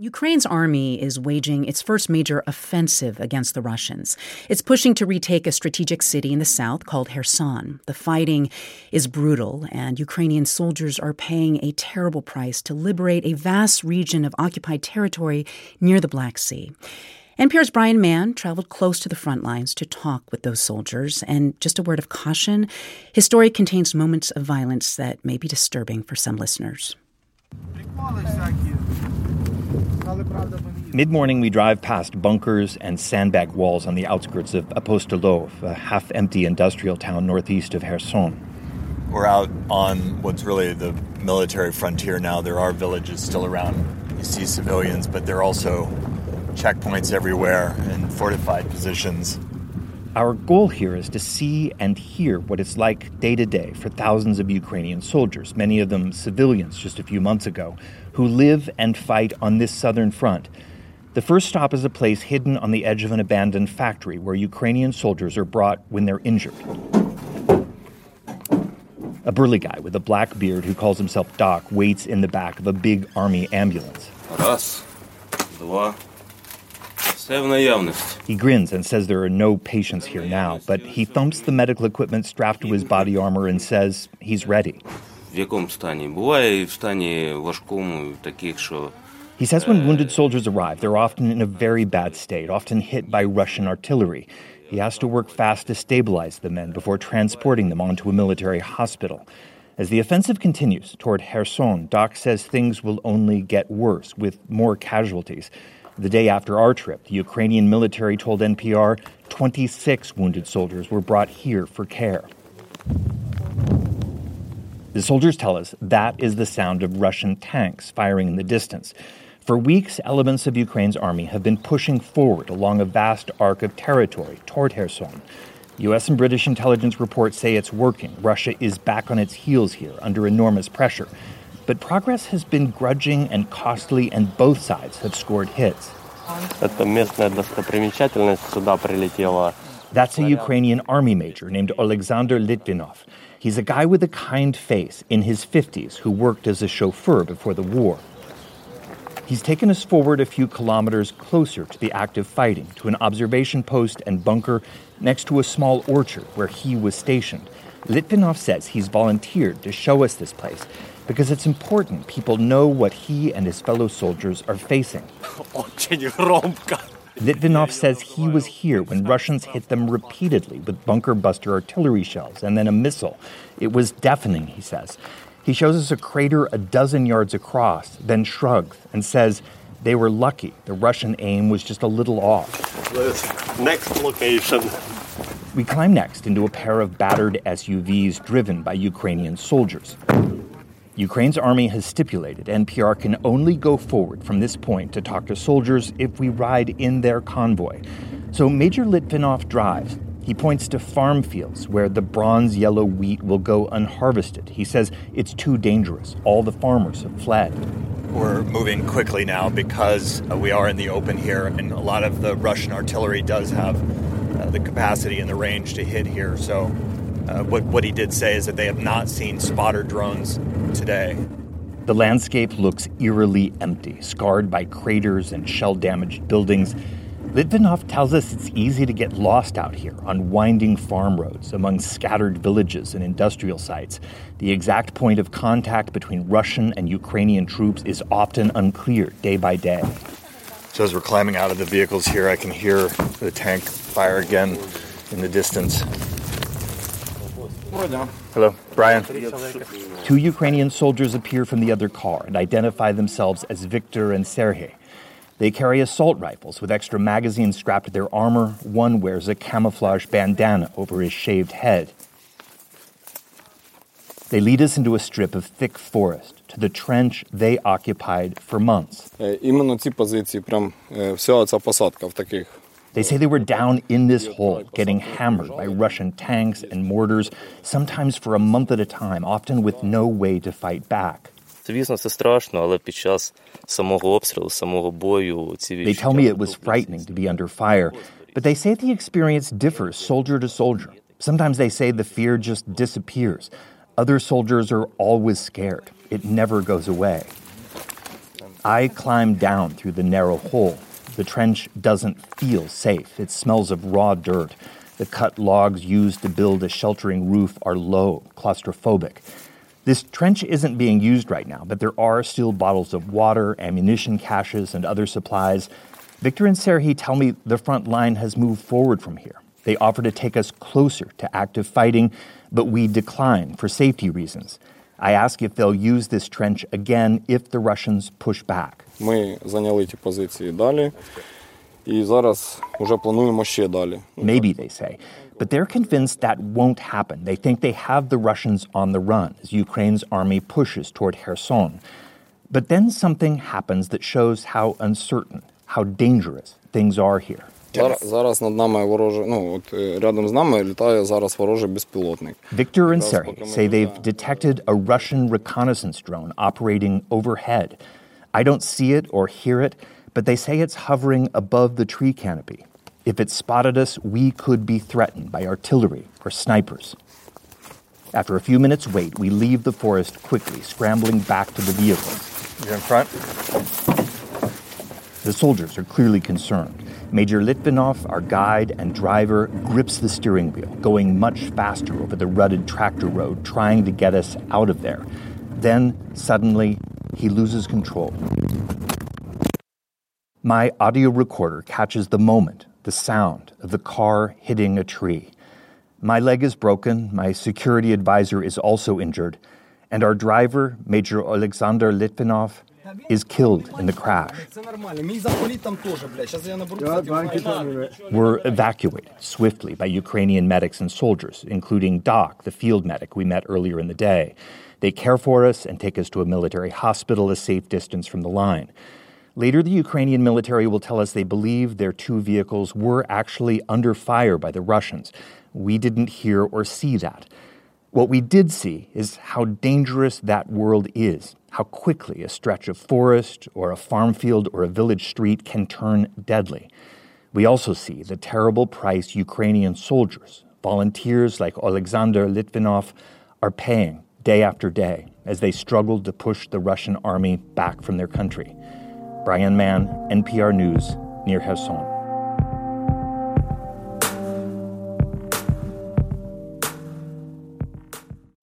Ukraine's army is waging its first major offensive against the Russians. It's pushing to retake a strategic city in the south called Kherson. The fighting is brutal, and Ukrainian soldiers are paying a terrible price to liberate a vast region of occupied territory near the Black Sea. NPR's Brian Mann traveled close to the front lines to talk with those soldiers. And just a word of caution his story contains moments of violence that may be disturbing for some listeners. Mid morning, we drive past bunkers and sandbag walls on the outskirts of Apostolov, a half empty industrial town northeast of Kherson. We're out on what's really the military frontier now. There are villages still around. You see civilians, but there are also checkpoints everywhere and fortified positions. Our goal here is to see and hear what it's like day to day for thousands of Ukrainian soldiers, many of them civilians just a few months ago, who live and fight on this southern front. The first stop is a place hidden on the edge of an abandoned factory where Ukrainian soldiers are brought when they're injured. A burly guy with a black beard who calls himself Doc waits in the back of a big army ambulance. Раз, два, he grins and says there are no patients here now, but he thumps the medical equipment strapped to his body armor and says he's ready. He says when wounded soldiers arrive, they're often in a very bad state, often hit by Russian artillery. He has to work fast to stabilize the men before transporting them onto a military hospital. As the offensive continues toward Kherson, Doc says things will only get worse with more casualties. The day after our trip, the Ukrainian military told NPR 26 wounded soldiers were brought here for care. The soldiers tell us that is the sound of Russian tanks firing in the distance. For weeks, elements of Ukraine's army have been pushing forward along a vast arc of territory toward Kherson. U.S. and British intelligence reports say it's working. Russia is back on its heels here under enormous pressure. But progress has been grudging and costly, and both sides have scored hits. That's a Ukrainian army major named Alexander Litvinov. He's a guy with a kind face in his 50s who worked as a chauffeur before the war. He's taken us forward a few kilometers closer to the active fighting, to an observation post and bunker next to a small orchard where he was stationed. Litvinov says he's volunteered to show us this place because it's important people know what he and his fellow soldiers are facing. Litvinov says he was here when Russians hit them repeatedly with bunker buster artillery shells and then a missile. It was deafening, he says. He shows us a crater a dozen yards across, then shrugs and says they were lucky. The Russian aim was just a little off. Next location. We climb next into a pair of battered SUVs driven by Ukrainian soldiers. Ukraine's army has stipulated NPR can only go forward from this point to talk to soldiers if we ride in their convoy. So Major Litvinov drives. He points to farm fields where the bronze yellow wheat will go unharvested. He says it's too dangerous. All the farmers have fled. We're moving quickly now because uh, we are in the open here, and a lot of the Russian artillery does have uh, the capacity and the range to hit here. So uh, what, what he did say is that they have not seen spotter drones today. The landscape looks eerily empty, scarred by craters and shell damaged buildings. Litvinov tells us it's easy to get lost out here on winding farm roads among scattered villages and industrial sites. The exact point of contact between Russian and Ukrainian troops is often unclear day by day. So, as we're climbing out of the vehicles here, I can hear the tank fire again in the distance. Hello, Brian. Two Ukrainian soldiers appear from the other car and identify themselves as Victor and Sergei. They carry assault rifles with extra magazines strapped to their armor. One wears a camouflage bandana over his shaved head. They lead us into a strip of thick forest to the trench they occupied for months. Іменно ці позиції, прям вся ця посадка в таких They say they were down in this hole, getting hammered by Russian tanks and mortars, sometimes for a month at a time, often with no way to fight back. They tell me it was frightening to be under fire, but they say the experience differs soldier to soldier. Sometimes they say the fear just disappears. Other soldiers are always scared. It never goes away. I climb down through the narrow hole. The trench doesn't feel safe. It smells of raw dirt. The cut logs used to build a sheltering roof are low, claustrophobic. This trench isn't being used right now, but there are still bottles of water, ammunition caches, and other supplies. Victor and Serhiy tell me the front line has moved forward from here. They offer to take us closer to active fighting, but we decline for safety reasons. I ask if they'll use this trench again if the Russians push back. Ми зайняли ті позиції далі. І зараз вже плануємо ще далі. Maybe they say. But they're convinced that won't happen. They think they have the Russians on the run as Ukraine's army pushes toward Kherson. But then something happens that shows how uncertain, how dangerous things are here. Зараз, зараз над нами ну от рядом з нами літає зараз ворожий безпілотник. Victor and Serhiy say they've detected a Russian reconnaissance drone operating overhead. I don't see it or hear it, but they say it's hovering above the tree canopy. If it spotted us, we could be threatened by artillery or snipers. After a few minutes' wait, we leave the forest quickly, scrambling back to the vehicles. You're in front? The soldiers are clearly concerned. Major Litvinov, our guide and driver, grips the steering wheel, going much faster over the rutted tractor road, trying to get us out of there. Then, suddenly, he loses control. My audio recorder catches the moment the sound of the car hitting a tree. My leg is broken, my security advisor is also injured, and our driver, Major Alexander Litvinov, is killed in the crash. We're evacuated swiftly by Ukrainian medics and soldiers, including Doc, the field medic we met earlier in the day. They care for us and take us to a military hospital a safe distance from the line. Later, the Ukrainian military will tell us they believe their two vehicles were actually under fire by the Russians. We didn't hear or see that. What we did see is how dangerous that world is, how quickly a stretch of forest or a farm field or a village street can turn deadly. We also see the terrible price Ukrainian soldiers, volunteers like Alexander Litvinov, are paying day after day as they struggle to push the Russian army back from their country. Brian Mann, NPR News, near Kherson.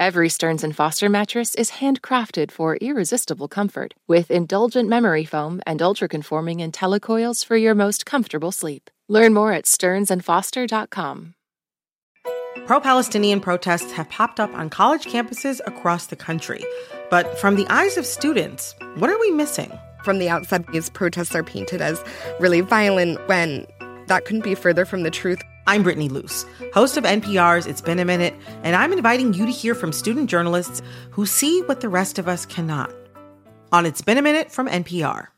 Every Stearns & Foster mattress is handcrafted for irresistible comfort with indulgent memory foam and ultra-conforming IntelliCoils for your most comfortable sleep. Learn more at stearnsandfoster.com. Pro-Palestinian protests have popped up on college campuses across the country. But from the eyes of students, what are we missing? From the outside, these protests are painted as really violent when that couldn't be further from the truth. I'm Brittany Luce, host of NPR's It's Been a Minute, and I'm inviting you to hear from student journalists who see what the rest of us cannot. On It's Been a Minute from NPR.